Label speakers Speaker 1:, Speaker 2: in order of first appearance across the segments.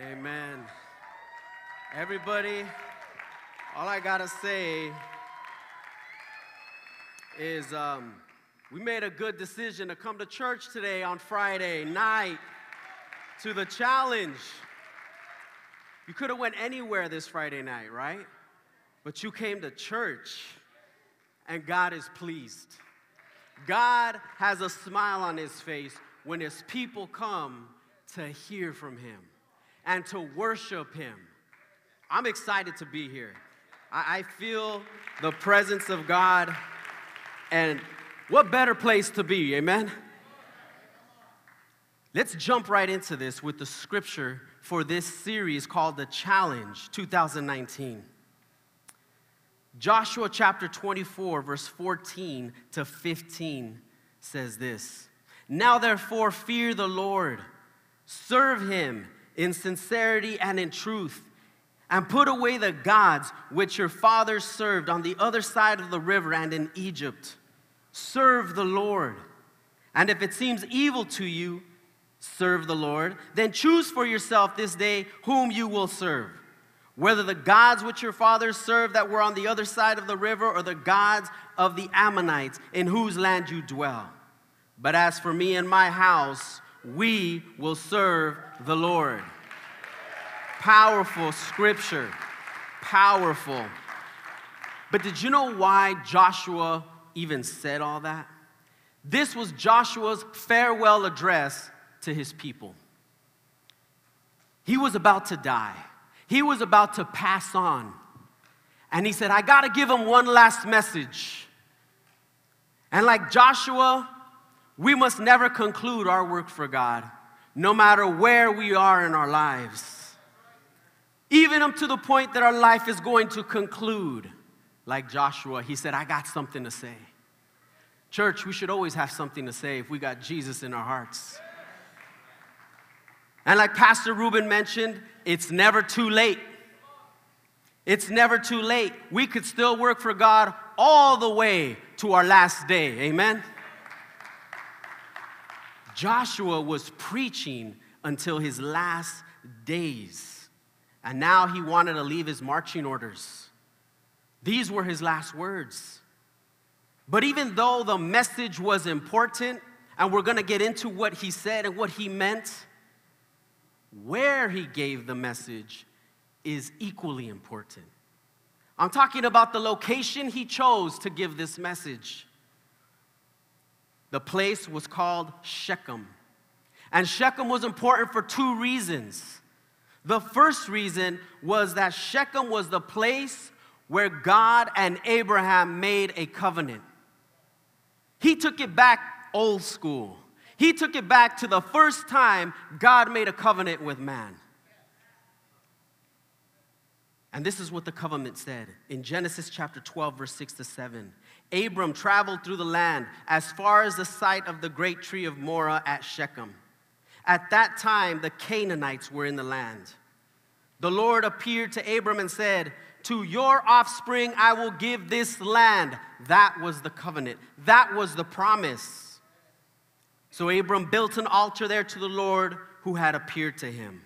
Speaker 1: Amen. Everybody, all I gotta say is um, we made a good decision to come to church today on Friday night to the challenge. You could have went anywhere this Friday night, right? But you came to church and God is pleased. God has a smile on his face when his people come to hear from him and to worship him. I'm excited to be here. I, I feel the presence of God, and what better place to be, amen? Let's jump right into this with the scripture for this series called The Challenge 2019. Joshua chapter 24, verse 14 to 15 says this Now therefore, fear the Lord, serve him in sincerity and in truth, and put away the gods which your fathers served on the other side of the river and in Egypt. Serve the Lord. And if it seems evil to you, serve the Lord. Then choose for yourself this day whom you will serve whether the gods which your fathers served that were on the other side of the river or the gods of the Ammonites in whose land you dwell. But as for me and my house, we will serve the Lord. Powerful scripture. Powerful. But did you know why Joshua even said all that? This was Joshua's farewell address to his people. He was about to die. He was about to pass on. And he said, I got to give him one last message. And like Joshua, we must never conclude our work for God, no matter where we are in our lives. Even up to the point that our life is going to conclude. Like Joshua, he said, I got something to say. Church, we should always have something to say if we got Jesus in our hearts. And like Pastor Ruben mentioned, it's never too late. It's never too late. We could still work for God all the way to our last day. Amen? Joshua was preaching until his last days. And now he wanted to leave his marching orders. These were his last words. But even though the message was important, and we're going to get into what he said and what he meant, where he gave the message is equally important. I'm talking about the location he chose to give this message. The place was called Shechem. And Shechem was important for two reasons. The first reason was that Shechem was the place where God and Abraham made a covenant. He took it back old school. He took it back to the first time God made a covenant with man. And this is what the covenant said in Genesis chapter 12, verse 6 to 7. Abram traveled through the land as far as the site of the great tree of Moreh at Shechem. At that time, the Canaanites were in the land. The Lord appeared to Abram and said, To your offspring I will give this land. That was the covenant, that was the promise. So Abram built an altar there to the Lord who had appeared to him.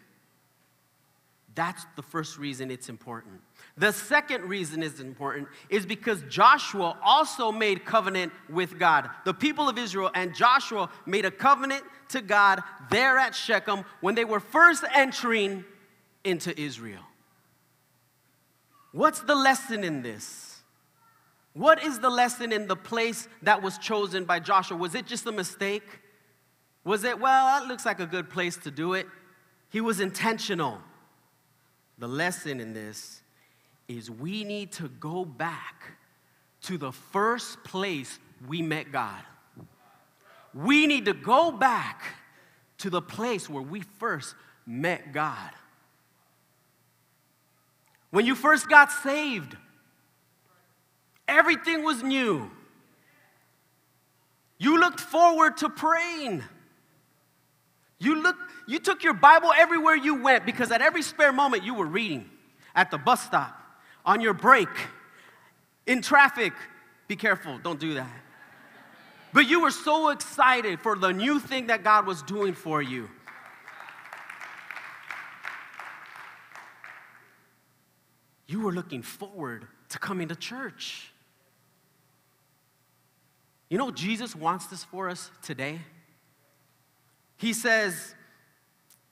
Speaker 1: That's the first reason it's important. The second reason it's important is because Joshua also made covenant with God. The people of Israel and Joshua made a covenant to God there at Shechem when they were first entering into Israel. What's the lesson in this? What is the lesson in the place that was chosen by Joshua? Was it just a mistake? Was it, well, that looks like a good place to do it? He was intentional. The lesson in this is we need to go back to the first place we met God. We need to go back to the place where we first met God. When you first got saved, everything was new. You looked forward to praying. You, look, you took your Bible everywhere you went because at every spare moment you were reading at the bus stop, on your break, in traffic. Be careful, don't do that. But you were so excited for the new thing that God was doing for you. You were looking forward to coming to church. You know, Jesus wants this for us today. He says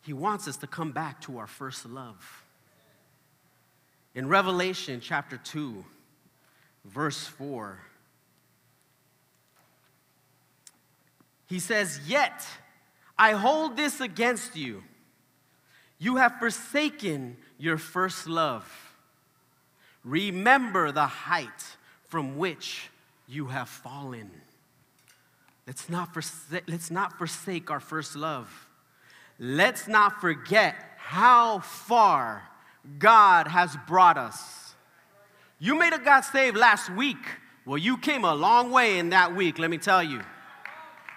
Speaker 1: he wants us to come back to our first love. In Revelation chapter 2, verse 4, he says, Yet I hold this against you. You have forsaken your first love. Remember the height from which you have fallen. Let's not, forsake, let's not forsake our first love. Let's not forget how far God has brought us. You may have got saved last week. Well, you came a long way in that week, let me tell you.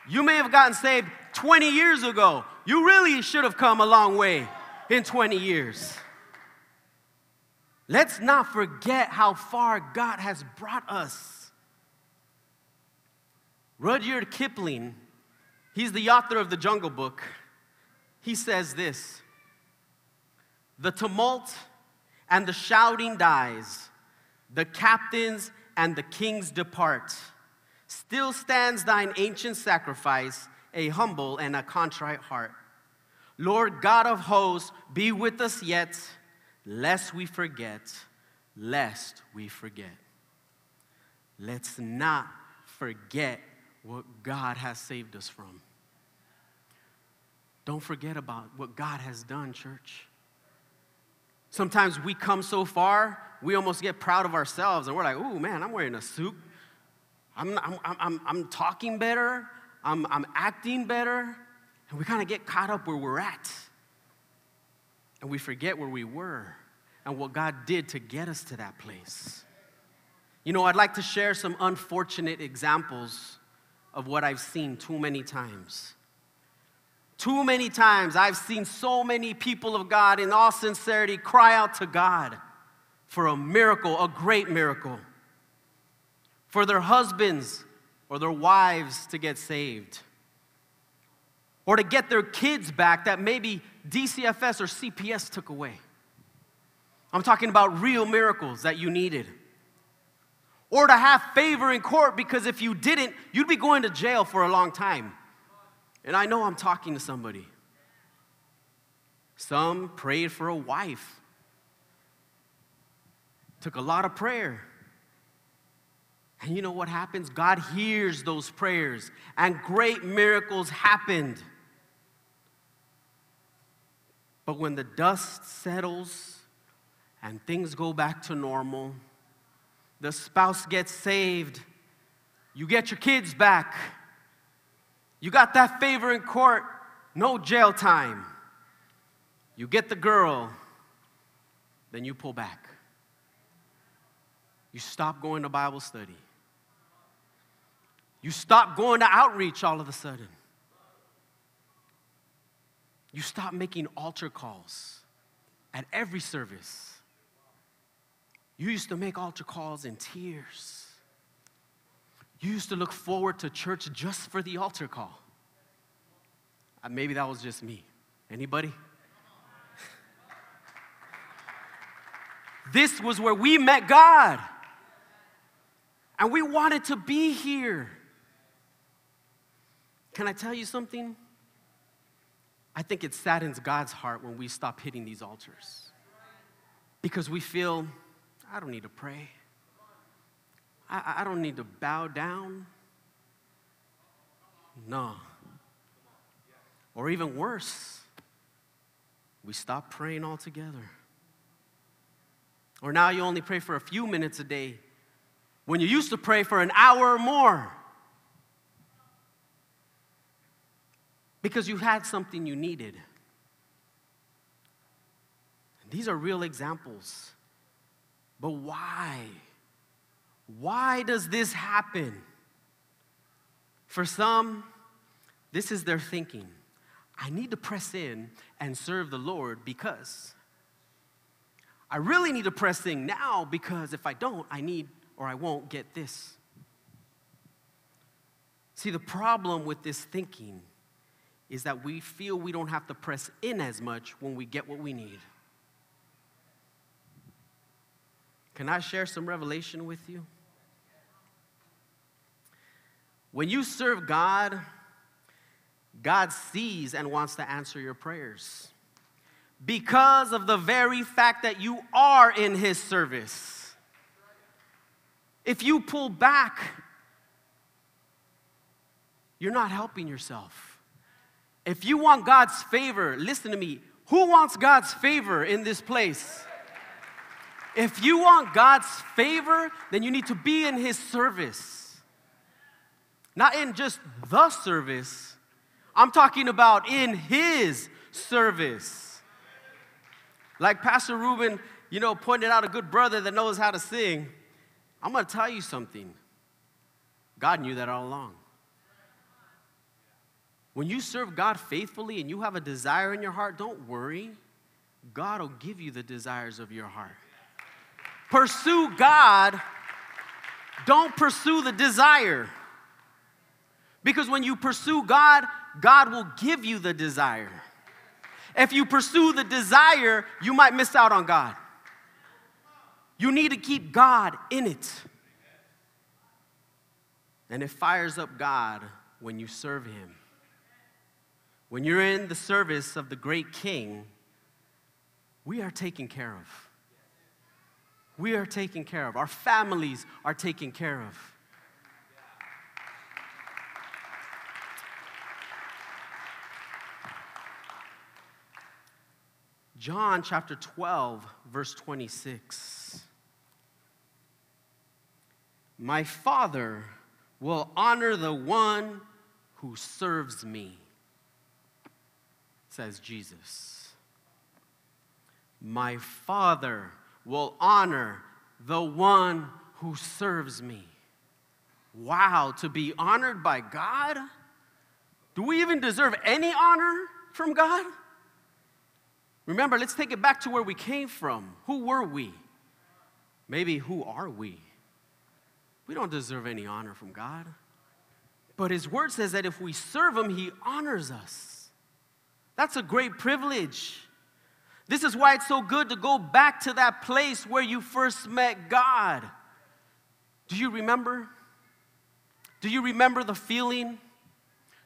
Speaker 1: You may have gotten saved 20 years ago. You really should have come a long way in 20 years. Let's not forget how far God has brought us. Rudyard Kipling, he's the author of the Jungle Book. He says this The tumult and the shouting dies, the captains and the kings depart. Still stands thine ancient sacrifice, a humble and a contrite heart. Lord God of hosts, be with us yet lest we forget, lest we forget. Let's not forget what God has saved us from. Don't forget about what God has done, church. Sometimes we come so far, we almost get proud of ourselves and we're like, oh man, I'm wearing a suit. I'm, I'm, I'm, I'm talking better. I'm, I'm acting better. And we kind of get caught up where we're at. And we forget where we were and what God did to get us to that place. You know, I'd like to share some unfortunate examples of what I've seen too many times. Too many times I've seen so many people of God in all sincerity cry out to God for a miracle, a great miracle, for their husbands or their wives to get saved, or to get their kids back that maybe DCFS or CPS took away. I'm talking about real miracles that you needed. Or to have favor in court because if you didn't, you'd be going to jail for a long time. And I know I'm talking to somebody. Some prayed for a wife. Took a lot of prayer. And you know what happens? God hears those prayers, and great miracles happened. But when the dust settles and things go back to normal, the spouse gets saved, you get your kids back, you got that favor in court, no jail time. You get the girl, then you pull back. You stop going to Bible study. You stop going to outreach all of a sudden. You stop making altar calls at every service. You used to make altar calls in tears. You used to look forward to church just for the altar call. Uh, maybe that was just me. Anybody? this was where we met God. And we wanted to be here. Can I tell you something? I think it saddens God's heart when we stop hitting these altars because we feel, I don't need to pray. I, I don't need to bow down. No. Or even worse, we stop praying altogether. Or now you only pray for a few minutes a day when you used to pray for an hour or more. because you had something you needed. These are real examples. But why? Why does this happen? For some, this is their thinking. I need to press in and serve the Lord because I really need to press in now because if I don't, I need or I won't get this. See, the problem with this thinking is that we feel we don't have to press in as much when we get what we need. Can I share some revelation with you? When you serve God, God sees and wants to answer your prayers because of the very fact that you are in His service. If you pull back, you're not helping yourself. If you want God's favor, listen to me. Who wants God's favor in this place? If you want God's favor, then you need to be in His service. Not in just the service, I'm talking about in His service. Like Pastor Ruben, you know, pointed out a good brother that knows how to sing. I'm gonna tell you something. God knew that all along. When you serve God faithfully and you have a desire in your heart, don't worry. God will give you the desires of your heart. Pursue God, don't pursue the desire. Because when you pursue God, God will give you the desire. If you pursue the desire, you might miss out on God. You need to keep God in it. And it fires up God when you serve Him. When you're in the service of the great King, we are taken care of we are taken care of, our families are taken care of. John chapter 12, verse 26. My Father will honor the one who serves me, says Jesus. My Father will honor the one who serves me. Wow, to be honored by God? Do we even deserve any honor from God? Remember, let's take it back to where we came from. Who were we? Maybe who are we? We don't deserve any honor from God. But His Word says that if we serve Him, He honors us. That's a great privilege. This is why it's so good to go back to that place where you first met God. Do you remember? Do you remember the feeling?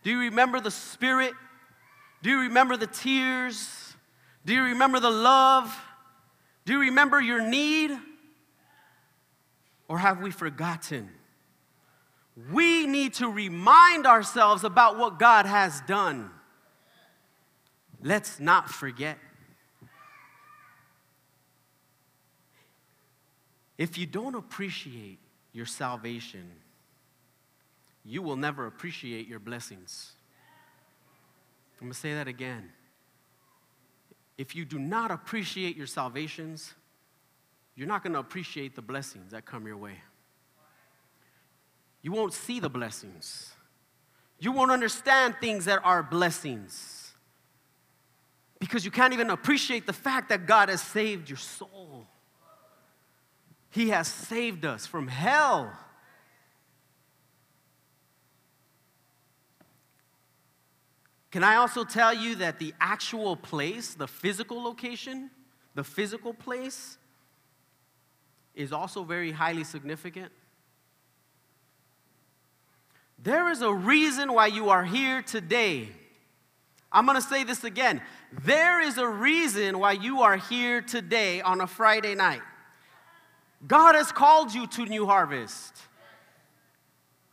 Speaker 1: Do you remember the spirit? Do you remember the tears? Do you remember the love? Do you remember your need? Or have we forgotten? We need to remind ourselves about what God has done. Let's not forget. If you don't appreciate your salvation, you will never appreciate your blessings. I'm going to say that again. If you do not appreciate your salvations, you're not going to appreciate the blessings that come your way. You won't see the blessings. You won't understand things that are blessings because you can't even appreciate the fact that God has saved your soul. He has saved us from hell. Can I also tell you that the actual place, the physical location, the physical place, is also very highly significant? There is a reason why you are here today. I'm going to say this again. There is a reason why you are here today on a Friday night. God has called you to New Harvest.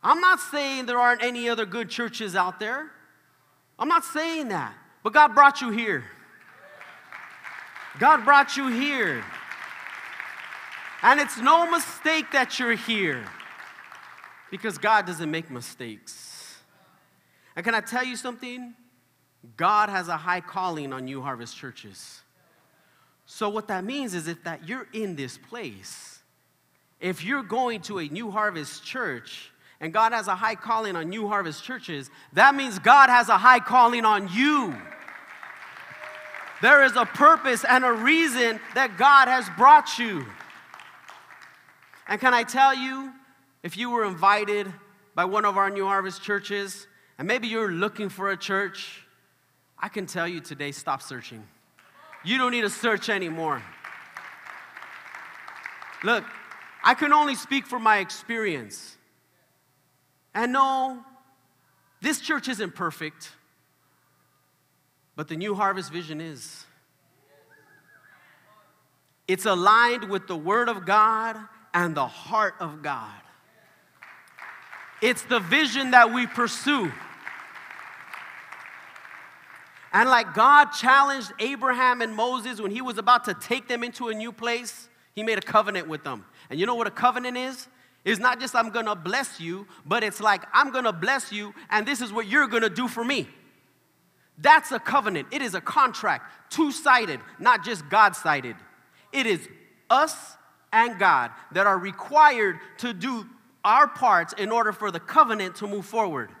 Speaker 1: I'm not saying there aren't any other good churches out there. I'm not saying that. But God brought you here. God brought you here. And it's no mistake that you're here because God doesn't make mistakes. And can I tell you something? God has a high calling on New Harvest churches. So, what that means is if that you're in this place, if you're going to a New Harvest church and God has a high calling on New Harvest churches, that means God has a high calling on you. There is a purpose and a reason that God has brought you. And can I tell you, if you were invited by one of our New Harvest churches, and maybe you're looking for a church, I can tell you today stop searching. You don't need to search anymore. Look, I can only speak from my experience. And no, this church isn't perfect, but the new harvest vision is. It's aligned with the Word of God and the heart of God. It's the vision that we pursue. And like God challenged Abraham and Moses when he was about to take them into a new place, he made a covenant with them. And you know what a covenant is? It's not just I'm gonna bless you, but it's like I'm gonna bless you and this is what you're gonna do for me. That's a covenant. It is a contract, two sided, not just God sided. It is us and God that are required to do our parts in order for the covenant to move forward.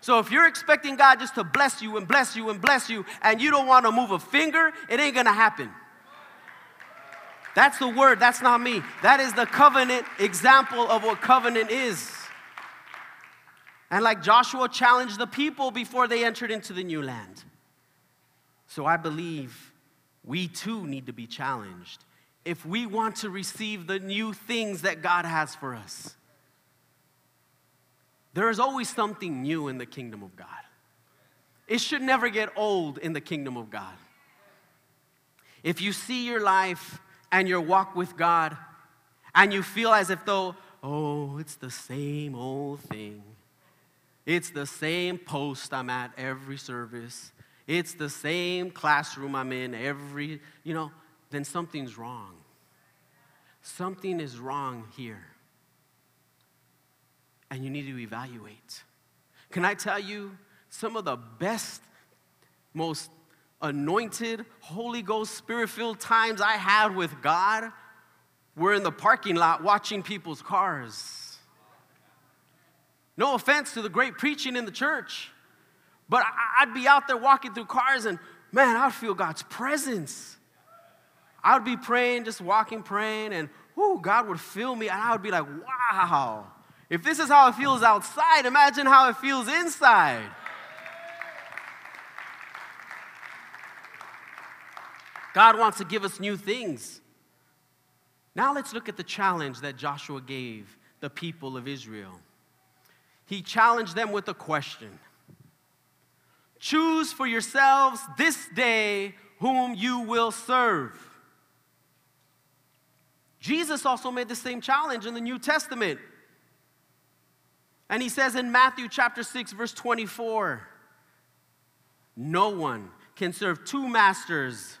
Speaker 1: So if you're expecting God just to bless you and bless you and bless you, and you don't want to move a finger, it ain't gonna happen. That's the word, that's not me. That is the covenant example of what covenant is. And like Joshua challenged the people before they entered into the new land. So I believe we too need to be challenged if we want to receive the new things that God has for us. There is always something new in the kingdom of God. It should never get old in the kingdom of God. If you see your life and your walk with God and you feel as if though, oh, it's the same old thing. It's the same post I'm at every service. It's the same classroom I'm in every, you know, then something's wrong. Something is wrong here and you need to evaluate. Can I tell you some of the best, most anointed, Holy Ghost, Spirit filled times I had with God were in the parking lot watching people's cars. No offense to the great preaching in the church, but I'd be out there walking through cars and man, I'd feel God's presence. I would be praying, just walking, praying, and whoo, God would fill me, and I would be like, wow. If this is how it feels outside, imagine how it feels inside. God wants to give us new things. Now let's look at the challenge that Joshua gave the people of Israel. He challenged them with a question Choose for yourselves this day whom you will serve. Jesus also made the same challenge in the New Testament. And he says in Matthew chapter 6, verse 24, no one can serve two masters.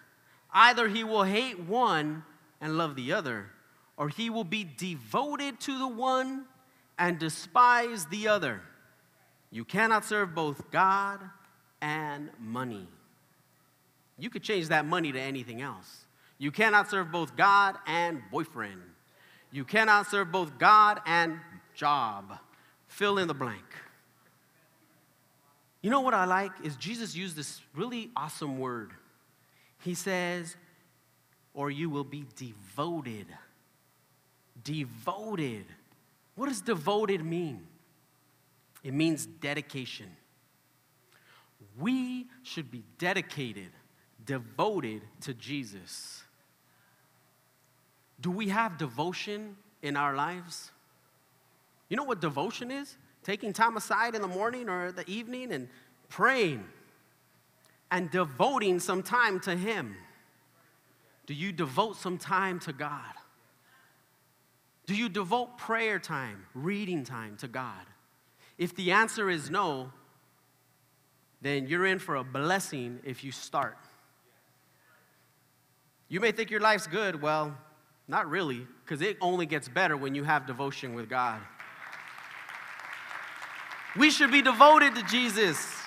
Speaker 1: Either he will hate one and love the other, or he will be devoted to the one and despise the other. You cannot serve both God and money. You could change that money to anything else. You cannot serve both God and boyfriend. You cannot serve both God and job fill in the blank. You know what I like is Jesus used this really awesome word. He says, or you will be devoted. Devoted. What does devoted mean? It means dedication. We should be dedicated, devoted to Jesus. Do we have devotion in our lives? You know what devotion is? Taking time aside in the morning or the evening and praying and devoting some time to Him. Do you devote some time to God? Do you devote prayer time, reading time to God? If the answer is no, then you're in for a blessing if you start. You may think your life's good. Well, not really, because it only gets better when you have devotion with God. We should be devoted to Jesus.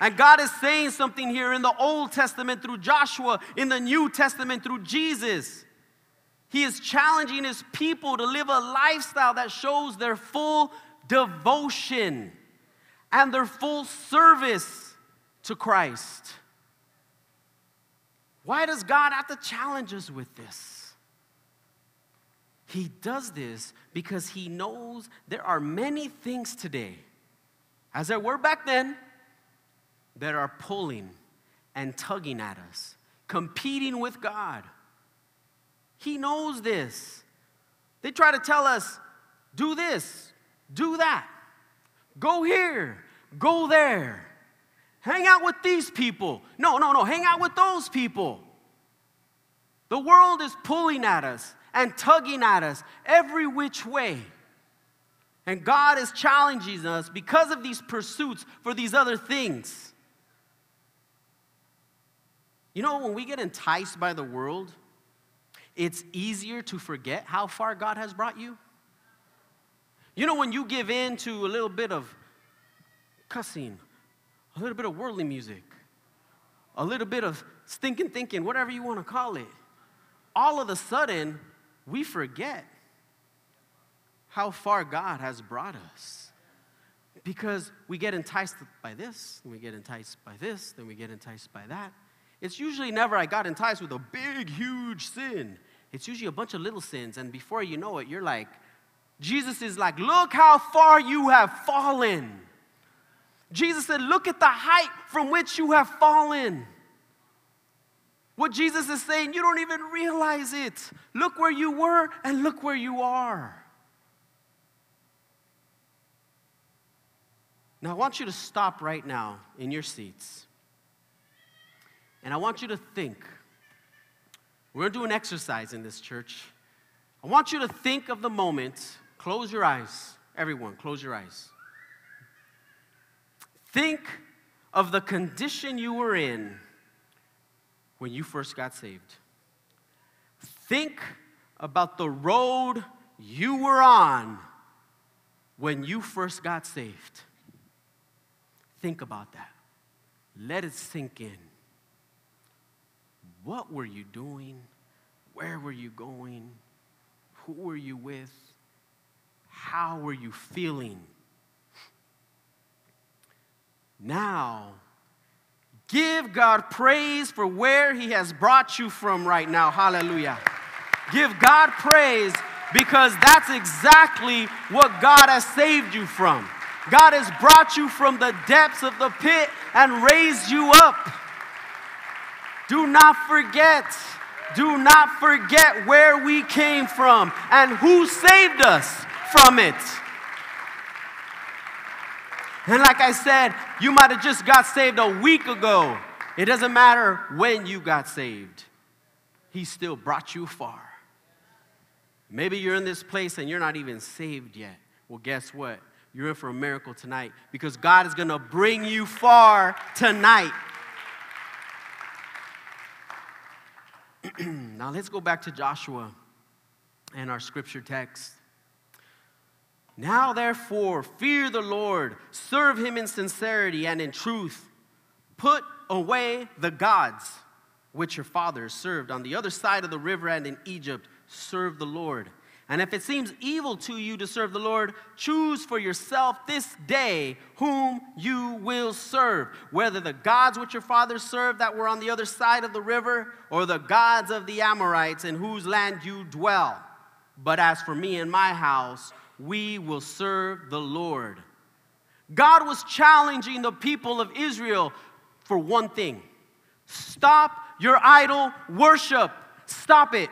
Speaker 1: And God is saying something here in the Old Testament through Joshua, in the New Testament through Jesus. He is challenging his people to live a lifestyle that shows their full devotion and their full service to Christ. Why does God have to challenge us with this? He does this because he knows there are many things today, as there were back then, that are pulling and tugging at us, competing with God. He knows this. They try to tell us, do this, do that, go here, go there, hang out with these people. No, no, no, hang out with those people. The world is pulling at us and tugging at us every which way. And God is challenging us because of these pursuits for these other things. You know, when we get enticed by the world, it's easier to forget how far God has brought you. You know, when you give in to a little bit of cussing, a little bit of worldly music, a little bit of stinking thinking, whatever you want to call it, all of a sudden, we forget how far God has brought us. Because we get enticed by this, and we get enticed by this, then we get enticed by that. It's usually never I got enticed with a big, huge sin. It's usually a bunch of little sins, and before you know it, you're like, Jesus is like, Look how far you have fallen. Jesus said, Look at the height from which you have fallen. What Jesus is saying, you don't even realize it. Look where you were and look where you are. Now, I want you to stop right now in your seats. And I want you to think. We're going to do an exercise in this church. I want you to think of the moment. Close your eyes. Everyone, close your eyes. Think of the condition you were in when you first got saved. Think about the road you were on when you first got saved. Think about that. Let it sink in. What were you doing? Where were you going? Who were you with? How were you feeling? Now, Give God praise for where He has brought you from right now. Hallelujah. Give God praise because that's exactly what God has saved you from. God has brought you from the depths of the pit and raised you up. Do not forget, do not forget where we came from and who saved us from it. And like I said, you might have just got saved a week ago. It doesn't matter when you got saved, He still brought you far. Maybe you're in this place and you're not even saved yet. Well, guess what? You're in for a miracle tonight because God is going to bring you far tonight. now, let's go back to Joshua and our scripture text. Now, therefore, fear the Lord, serve him in sincerity and in truth. Put away the gods which your fathers served on the other side of the river and in Egypt. Serve the Lord. And if it seems evil to you to serve the Lord, choose for yourself this day whom you will serve, whether the gods which your fathers served that were on the other side of the river, or the gods of the Amorites in whose land you dwell. But as for me and my house, we will serve the Lord. God was challenging the people of Israel for one thing stop your idol worship. Stop it.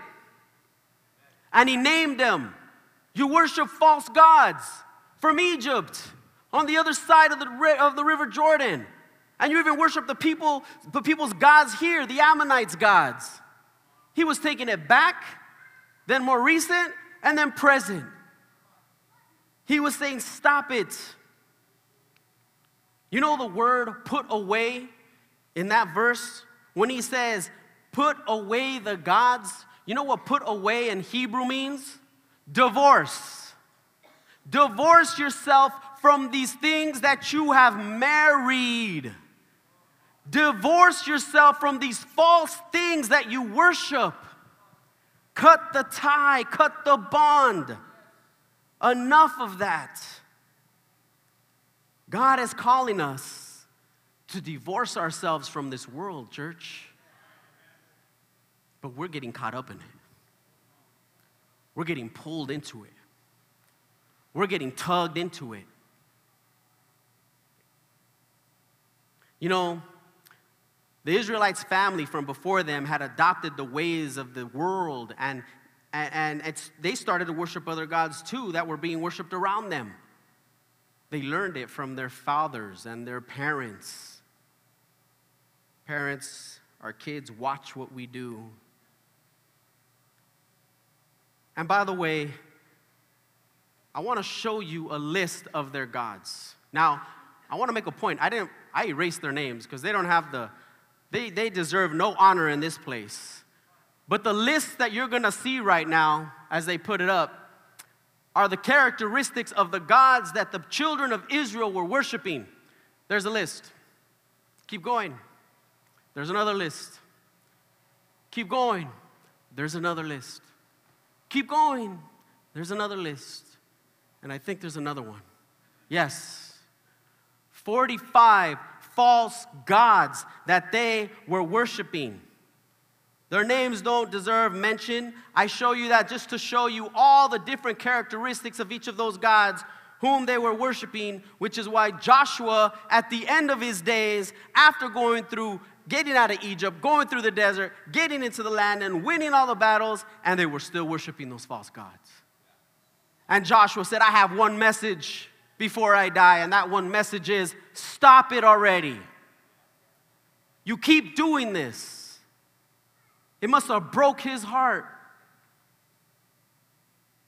Speaker 1: And he named them. You worship false gods from Egypt on the other side of the, of the river Jordan. And you even worship the people, the people's gods here, the Ammonites' gods. He was taking it back, then more recent, and then present. He was saying, Stop it. You know the word put away in that verse? When he says, Put away the gods, you know what put away in Hebrew means? Divorce. Divorce yourself from these things that you have married. Divorce yourself from these false things that you worship. Cut the tie, cut the bond. Enough of that. God is calling us to divorce ourselves from this world, church. But we're getting caught up in it. We're getting pulled into it. We're getting tugged into it. You know, the Israelites' family from before them had adopted the ways of the world, and, and, and they started to worship other gods too that were being worshiped around them. They learned it from their fathers and their parents. Parents, our kids watch what we do. And by the way, I want to show you a list of their gods. Now, I want to make a point. I didn't I erased their names because they don't have the they, they deserve no honor in this place. But the list that you're going to see right now, as they put it up, are the characteristics of the gods that the children of Israel were worshiping. There's a list. Keep going. There's another list. Keep going. There's another list. Keep going. There's another list. And I think there's another one. Yes. 45 false gods that they were worshiping. Their names don't deserve mention. I show you that just to show you all the different characteristics of each of those gods whom they were worshiping, which is why Joshua, at the end of his days, after going through getting out of Egypt, going through the desert, getting into the land, and winning all the battles, and they were still worshiping those false gods. And Joshua said, I have one message before I die. And that one message is stop it already. You keep doing this. It must have broke his heart.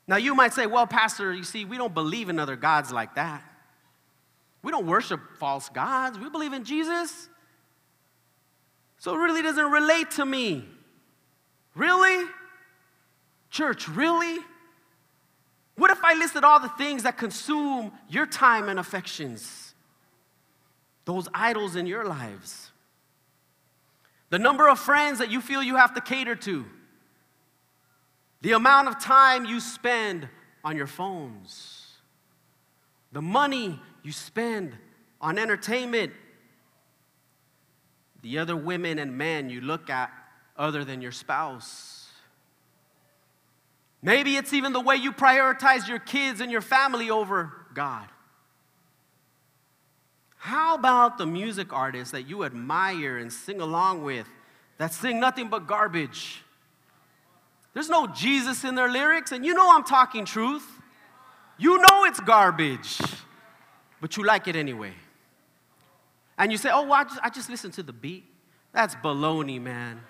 Speaker 1: Now you might say, well, Pastor, you see, we don't believe in other gods like that. We don't worship false gods. We believe in Jesus. So it really doesn't relate to me. Really? Church, really? What if I listed all the things that consume your time and affections? Those idols in your lives. The number of friends that you feel you have to cater to. The amount of time you spend on your phones. The money you spend on entertainment. The other women and men you look at other than your spouse Maybe it's even the way you prioritize your kids and your family over God. How about the music artists that you admire and sing along with that sing nothing but garbage? There's no Jesus in their lyrics, and you know I'm talking truth. You know it's garbage, but you like it anyway. And you say, oh, well, I, just, I just listen to the beat. That's baloney, man.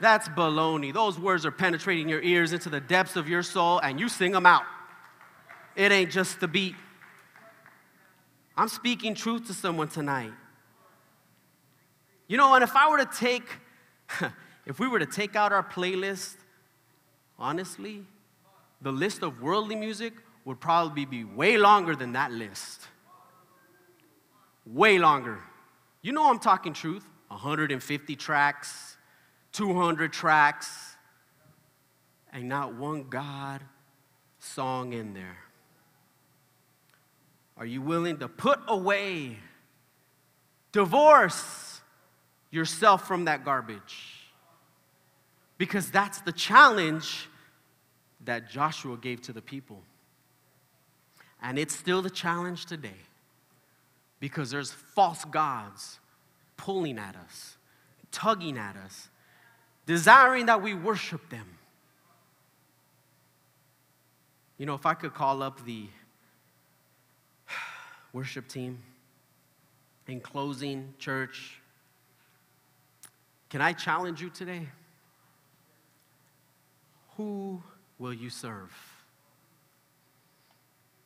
Speaker 1: That's baloney. Those words are penetrating your ears into the depths of your soul, and you sing them out. It ain't just the beat. I'm speaking truth to someone tonight. You know, and if I were to take, if we were to take out our playlist, honestly, the list of worldly music would probably be way longer than that list. Way longer. You know I'm talking truth. 150 tracks, 200 tracks, and not one God song in there? Are you willing to put away, divorce yourself from that garbage? Because that's the challenge that Joshua gave to the people. And it's still the challenge today because there's false gods pulling at us, tugging at us, desiring that we worship them. You know, if I could call up the worship team in closing, church, can I challenge you today? Who will you serve?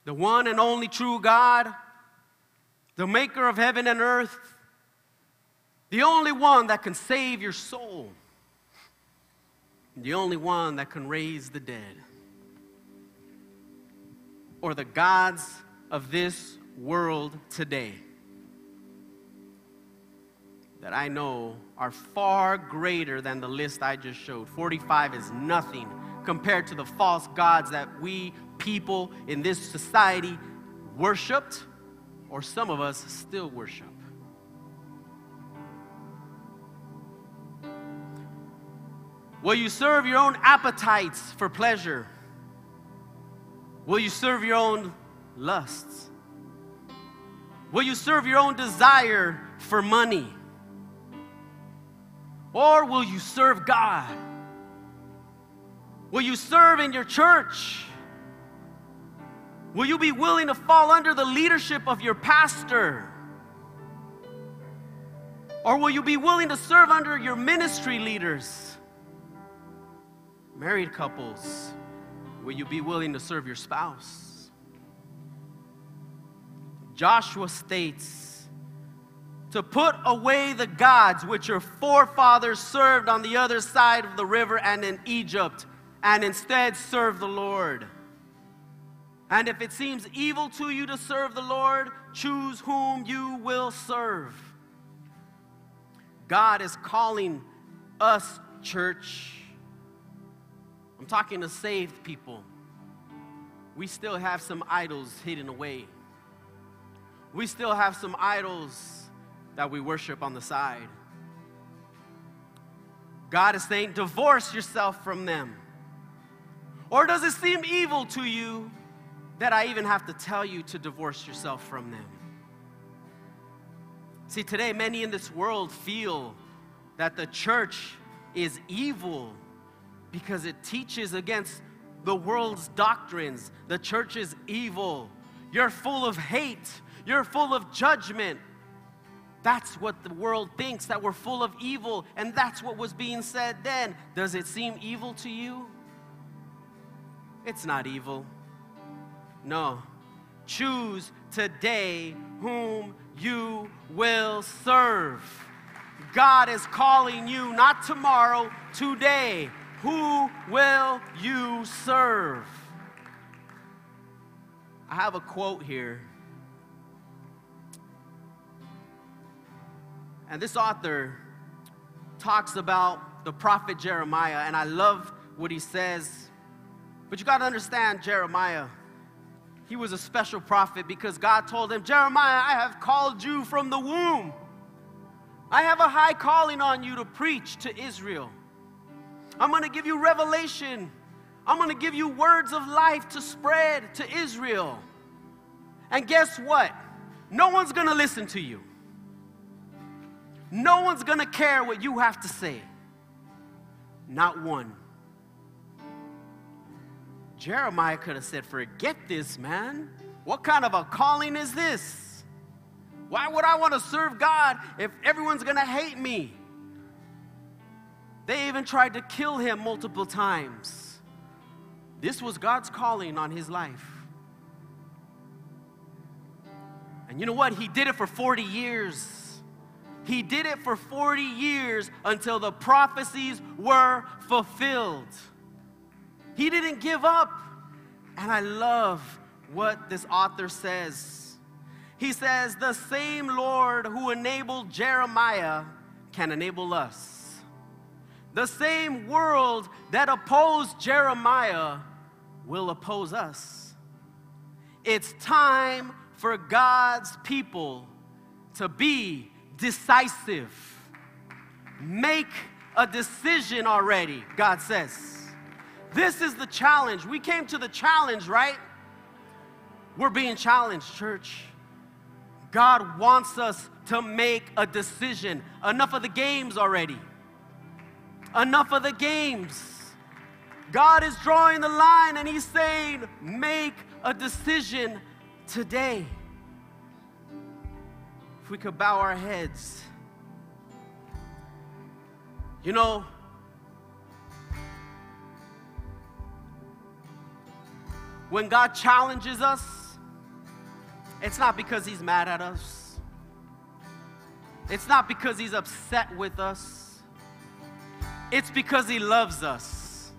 Speaker 1: The one and only true God, the maker of heaven and earth, the only one that can save your soul the only one that can raise the dead, or the gods of this world today that I know are far greater than the list I just showed. 45 is nothing compared to the false gods that we people in this society worshiped, or some of us still worship. Will you serve your own appetites for pleasure? Will you serve your own lusts? Will you serve your own desire for money? Or will you serve God? Will you serve in your church? Will you be willing to fall under the leadership of your pastor? Or will you be willing to serve under your ministry leaders? Married couples, will you be willing to serve your spouse? Joshua states to put away the gods which your forefathers served on the other side of the river and in Egypt, and instead serve the Lord. And if it seems evil to you to serve the Lord, choose whom you will serve. God is calling us, church. I'm talking to saved people. We still have some idols hidden away. We still have some idols that we worship on the side. God is saying, divorce yourself from them. Or does it seem evil to you that I even have to tell you to divorce yourself from them? See, today, many in this world feel that the church is evil because it teaches against the world's doctrines. The church is evil. You're full of hate, you're full of judgment. That's what the world thinks, that we're full of evil, and that's what was being said then. Does it seem evil to you? It's not evil. No. Choose today whom you will serve. God is calling you, not tomorrow, today. Who will you serve? I have a quote here. And this author talks about the prophet Jeremiah, and I love what he says. But you got to understand Jeremiah he was a special prophet because God told him, Jeremiah, I have called you from the womb. I have a high calling on you to preach to Israel. I'm going to give you revelation. I'm going to give you words of life to spread to Israel. And guess what? No one's going to listen to you. No one's going to care what you have to say. Not one. Jeremiah could have said, Forget this, man. What kind of a calling is this? Why would I want to serve God if everyone's going to hate me? They even tried to kill him multiple times. This was God's calling on his life. And you know what? He did it for 40 years. He did it for 40 years until the prophecies were fulfilled. He didn't give up. And I love what this author says. He says, The same Lord who enabled Jeremiah can enable us. The same world that opposed Jeremiah will oppose us. It's time for God's people to be decisive. Make a decision already, God says. This is the challenge. We came to the challenge, right? We're being challenged, church. God wants us to make a decision. Enough of the games already. Enough of the games. God is drawing the line and He's saying, make a decision today. If we could bow our heads. You know, When God challenges us, it's not because He's mad at us, it's not because He's upset with us, it's because He loves us.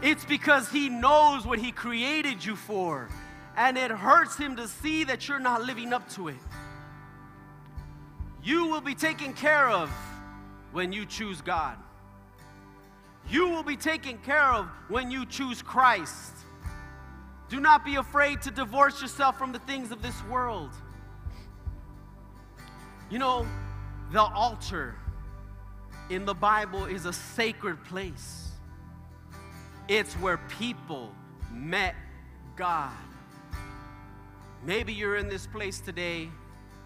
Speaker 1: It's because He knows what He created you for, and it hurts Him to see that you're not living up to it. You will be taken care of when you choose God. You will be taken care of when you choose Christ. Do not be afraid to divorce yourself from the things of this world. You know, the altar in the Bible is a sacred place, it's where people met God. Maybe you're in this place today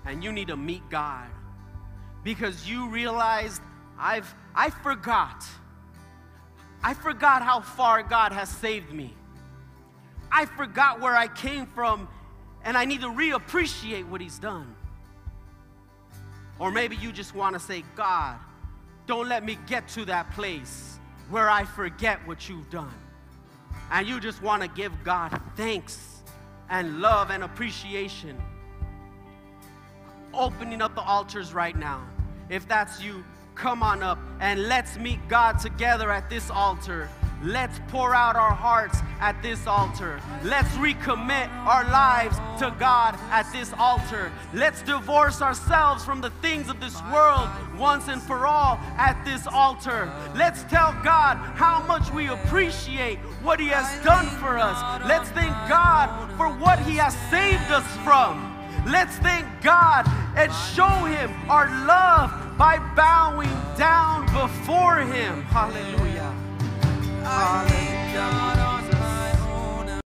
Speaker 1: and you need to meet God because you realized I've I forgot. I forgot how far God has saved me. I forgot where I came from and I need to reappreciate what he's done. Or maybe you just want to say, God, don't let me get to that place where I forget what you've done. And you just want to give God thanks and love and appreciation. Opening up the altars right now. If that's you, come on up and let's meet God together at this altar Let's pour out our hearts at this altar. Let's recommit our lives to God at this altar. Let's divorce ourselves from the things of this world once and for all at this altar. Let's tell God how much we appreciate what He has done for us. Let's thank God for what He has saved us from. Let's thank God and show Him our love by bowing down before Him. Hallelujah. Father.